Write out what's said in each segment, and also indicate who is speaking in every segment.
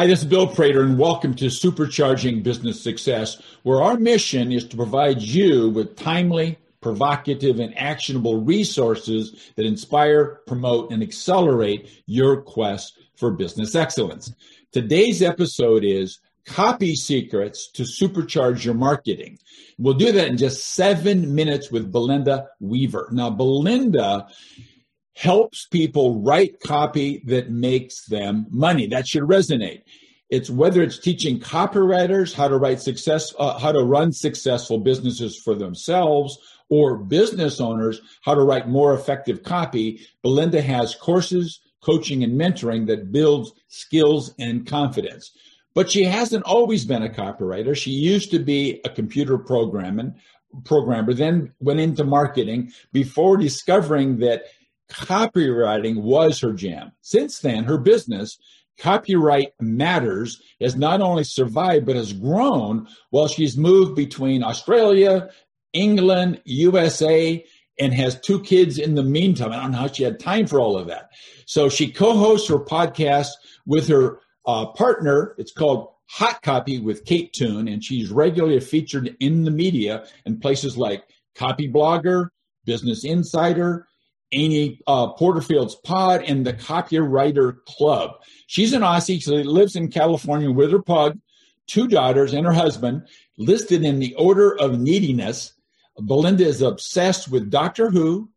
Speaker 1: Hi, this is Bill Prater, and welcome to Supercharging Business Success, where our mission is to provide you with timely, provocative, and actionable resources that inspire, promote, and accelerate your quest for business excellence. Today's episode is Copy Secrets to Supercharge Your Marketing. We'll do that in just seven minutes with Belinda Weaver. Now, Belinda helps people write copy that makes them money. That should resonate. It's whether it's teaching copywriters how to write success, uh, how to run successful businesses for themselves, or business owners how to write more effective copy. Belinda has courses, coaching, and mentoring that builds skills and confidence. But she hasn't always been a copywriter. She used to be a computer programming programmer, then went into marketing before discovering that copywriting was her jam. Since then, her business, Copywrite Matters, has not only survived but has grown while she's moved between Australia, England, USA, and has two kids in the meantime. I don't know how she had time for all of that. So she co hosts her podcast with her uh, partner. It's called Hot Copy with Kate Toon, and she's regularly featured in the media in places like Copy Blogger, Business Insider, Amy uh, Porterfield's Pod, and the Copywriter Club. She's an Aussie. She lives in California with her pug, two daughters, and her husband, listed in the order of neediness. Belinda is obsessed with Doctor Who,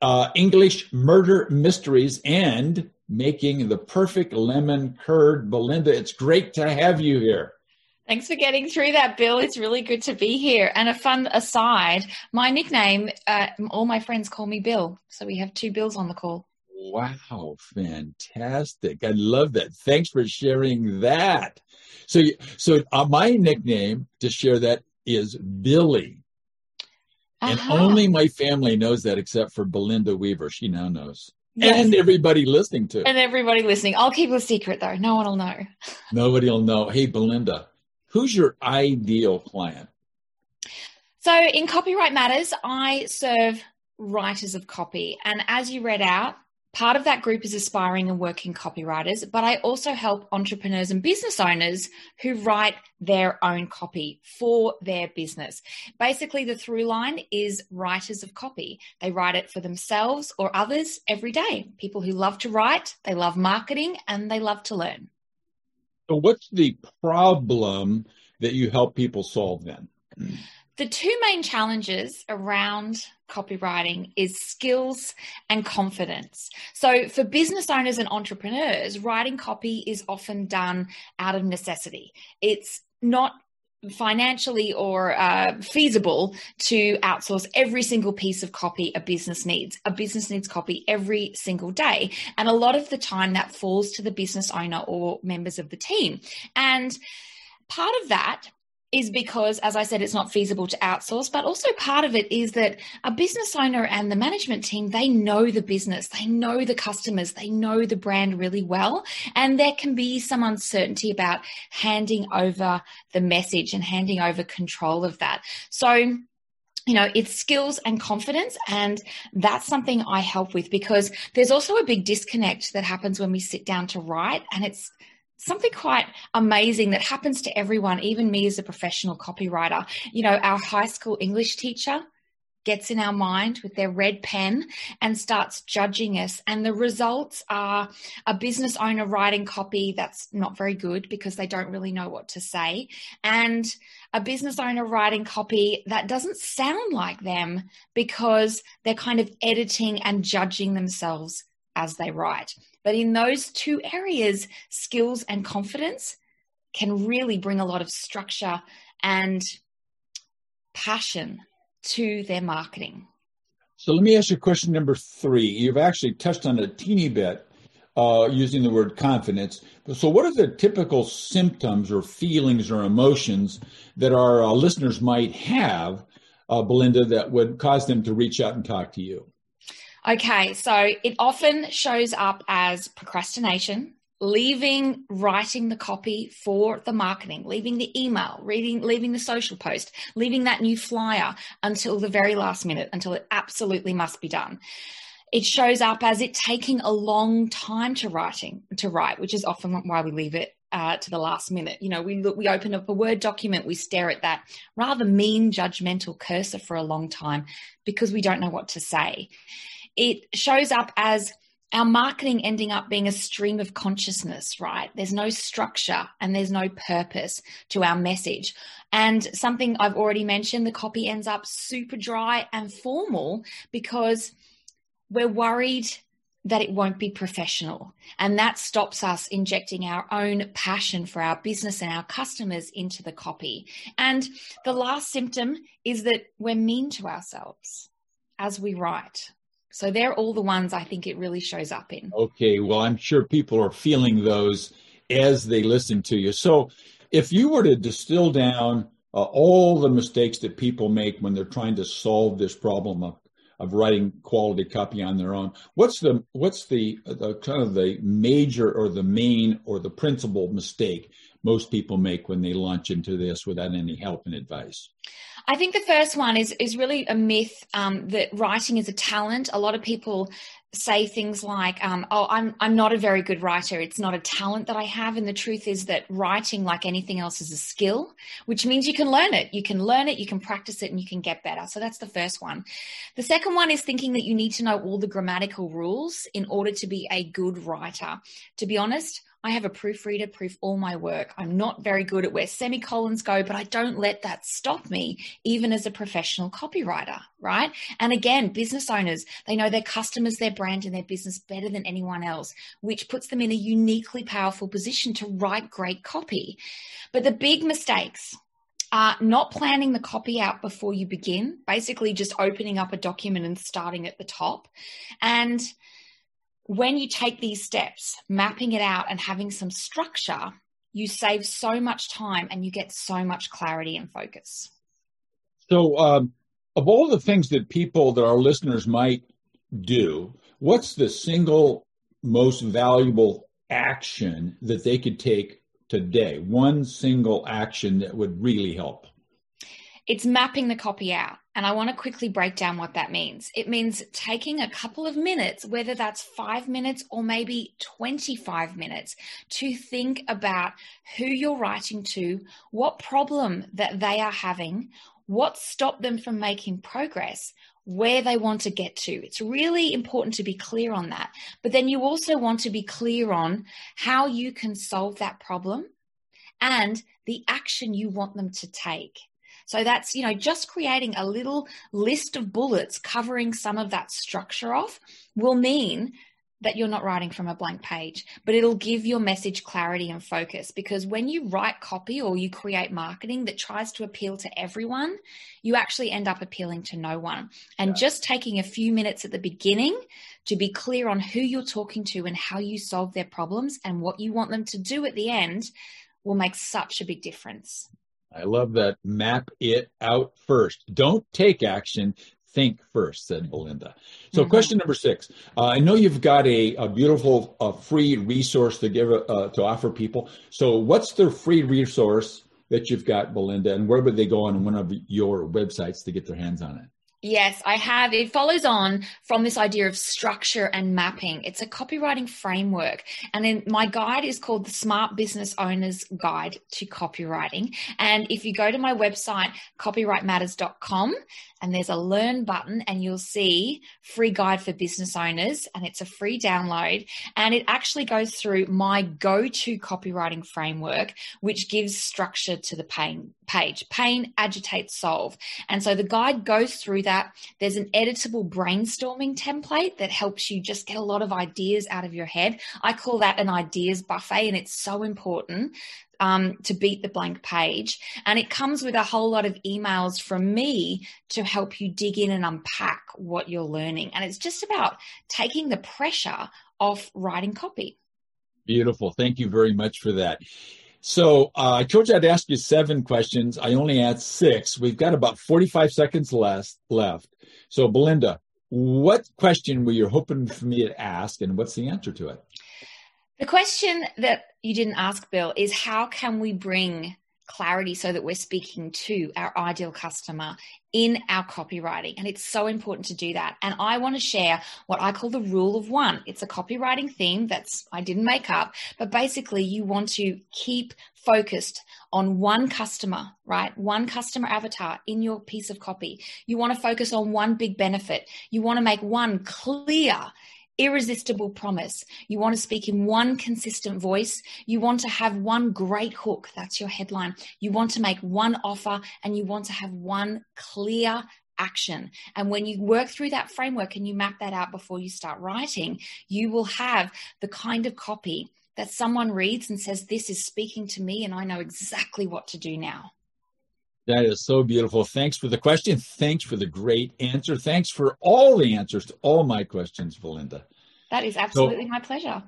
Speaker 1: uh, English murder mysteries, and making the perfect lemon curd. Belinda, it's great to have you here.
Speaker 2: Thanks for getting through that, Bill. It's really good to be here. And a fun aside, my nickname, uh, all my friends call me Bill. So we have two Bills on the call.
Speaker 1: Wow, fantastic. I love that. Thanks for sharing that. So, so uh, my nickname to share that is Billy. Uh-huh. And only my family knows that except for Belinda Weaver. She now knows. Yes. And everybody listening to.
Speaker 2: And everybody listening. I'll keep a secret though. No one will know.
Speaker 1: Nobody will know. Hey, Belinda, who's your ideal client?
Speaker 2: So in Copywrite Matters, I serve writers of copy. And as you read out, Part of that group is aspiring and working copywriters, but I also help entrepreneurs and business owners who write their own copy for their business. Basically, the through line is writers of copy. They write it for themselves or others every day. People who love to write, they love marketing, and they love to learn.
Speaker 1: So, what's the problem that you help people solve then?
Speaker 2: The two main challenges around copywriting is skills and confidence. So, for business owners and entrepreneurs, writing copy is often done out of necessity. It's not financially or uh, feasible to outsource every single piece of copy a business needs. A business needs copy every single day. And a lot of the time that falls to the business owner or members of the team. And part of that is because, as I said, it's not feasible to outsource, but also part of it is that a business owner and the management team, they know the business, they know the customers, they know the brand really well. And there can be some uncertainty about handing over the message and handing over control of that. So, you know, it's skills and confidence. And that's something I help with because there's also a big disconnect that happens when we sit down to write. And it's something quite amazing that happens to everyone, even me as a professional copywriter. You know, our high school English teacher gets in our mind with their red pen and starts judging us. And the results are a business owner writing copy that's not very good because they don't really know what to say, and a business owner writing copy that doesn't sound like them because they're kind of editing and judging themselves as they write. But in those two areas, skills and confidence can really bring a lot of structure and passion to their marketing.
Speaker 1: So let me ask you question number three. You've actually touched on a teeny bit uh, using the word confidence. So, what are the typical symptoms or feelings or emotions that our uh, listeners might have, uh, Belinda, that would cause them to reach out and talk to you?
Speaker 2: Okay, so it often shows up as procrastination, leaving writing the copy for the marketing, leaving the email, reading, leaving the social post, leaving that new flyer until the very last minute, until it absolutely must be done. It shows up as it taking a long time to writing to write, which is often why we leave it uh, to the last minute. You know, we look, we open up a Word document, we stare at that rather mean, judgmental cursor for a long time because we don't know what to say. It shows up as our marketing ending up being a stream of consciousness, right? There's no structure and there's no purpose to our message. And something I've already mentioned, the copy ends up super dry and formal because we're worried that it won't be professional. And that stops us injecting our own passion for our business and our customers into the copy. And the last symptom is that we're mean to ourselves as we write. So they're all the ones I think it really shows up in.
Speaker 1: Okay, well, I'm sure people are feeling those as they listen to you. So if you were to distill down uh, all the mistakes that people make when they're trying to solve this problem of, of writing quality copy on their own, what's the what's the, the kind of the major or the main or the principal mistake most people make when they launch into this without any help and advice?
Speaker 2: I think the first one is is really a myth um, that writing is a talent. A lot of people say things like, um, "Oh, I'm I'm not a very good writer. It's not a talent that I have." And the truth is that writing, like anything else, is a skill, which means you can learn it. You can learn it, you can practice it, and you can get better. So that's the first one. The second one is thinking that you need to know all the grammatical rules in order to be a good writer. To be honest, I have a proofreader proof all my work. I'm not very good at where semicolons go, but I don't let that stop me, even as a professional copywriter, right? And again, business owners, they know their customers, their brand, and their business better than anyone else, which puts them in a uniquely powerful position to write great copy. But the big mistakes, are not planning the copy out before you begin, basically just opening up a document and starting at the top. And when you take these steps, mapping it out and having some structure, you save so much time and you get so much clarity and focus.
Speaker 1: So, um, of all the things that people that our listeners might do, what's the single most valuable action that they could take today? One single action that would really help?
Speaker 2: It's mapping the copy out. And I want to quickly break down what that means. It means taking a couple of minutes, whether that's five minutes or maybe 25 minutes, to think about who you're writing to, what problem that they are having, what stopped them from making progress, where they want to get to. It's really important to be clear on that. But then you also want to be clear on how you can solve that problem and the action you want them to take. So that's, you know, just creating a little list of bullets covering some of that structure off will mean that you're not writing from a blank page, but it'll give your message clarity and focus. Because when you write copy or you create marketing that tries to appeal to everyone, you actually end up appealing to no one. And yeah. just taking a few minutes at the beginning to be clear on who you're talking to and how you solve their problems and what you want them to do at the end will make such a big difference.
Speaker 1: I love that. Map it out first. Don't take action. Think first, said Belinda. So, mm-hmm. question number six. Uh, I know you've got a, a beautiful uh, free resource to give uh, to offer people. So, what's the free resource that you've got, Belinda, and where would they go on one of your websites to get their hands on it?
Speaker 2: Yes, I have. It follows on from this idea of structure and mapping. It's a copywriting framework. And then my guide is called the Smart Business Owner's Guide to Copywriting. And if you go to my website, copywritematters.com, and there's a learn button and you'll see free guide for business owners and it's a free download and it actually goes through my go-to copywriting framework which gives structure to the pain page pain agitate solve and so the guide goes through that there's an editable brainstorming template that helps you just get a lot of ideas out of your head i call that an ideas buffet and it's so important um, to beat the blank page. And it comes with a whole lot of emails from me to help you dig in and unpack what you're learning. And it's just about taking the pressure off writing copy.
Speaker 1: Beautiful. Thank you very much for that. So uh, I told you I'd ask you seven questions. I only asked six. We've got about 45 seconds left. left. So Belinda, what question were you hoping for me to ask and what's the answer to it?
Speaker 2: The question that you didn't ask, Bill, is how can we bring clarity so that we're speaking to our ideal customer in our copywriting. And it's so important to do that. And I want to share what I call the rule of one. It's a copywriting theme that's I didn't make up, but basically you want to keep focused on one customer, right? One customer avatar in your piece of copy. You want to focus on one big benefit. You want to make one clear irresistible promise. You want to speak in one consistent voice. You want to have one great hook. That's your headline. You want to make one offer and you want to have one clear action. And when you work through that framework and you map that out before you start writing, you will have the kind of copy that someone reads and says, This is speaking to me, and I know exactly what to do now.
Speaker 1: That is so beautiful. Thanks for the question. Thanks for the great answer. Thanks for all the answers to all my questions, Belinda.
Speaker 2: That is absolutely so, my pleasure.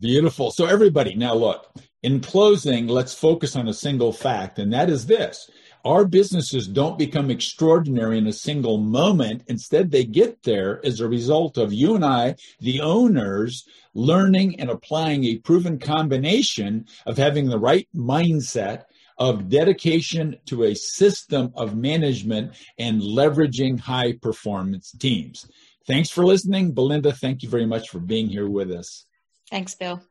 Speaker 1: Beautiful. So, everybody, now look, in closing, let's focus on a single fact, and that is this our businesses don't become extraordinary in a single moment. Instead, they get there as a result of you and I, the owners, learning and applying a proven combination of having the right mindset of dedication to a system of management and leveraging high performance teams. Thanks for listening. Belinda, thank you very much for being here with us.
Speaker 2: Thanks, Bill.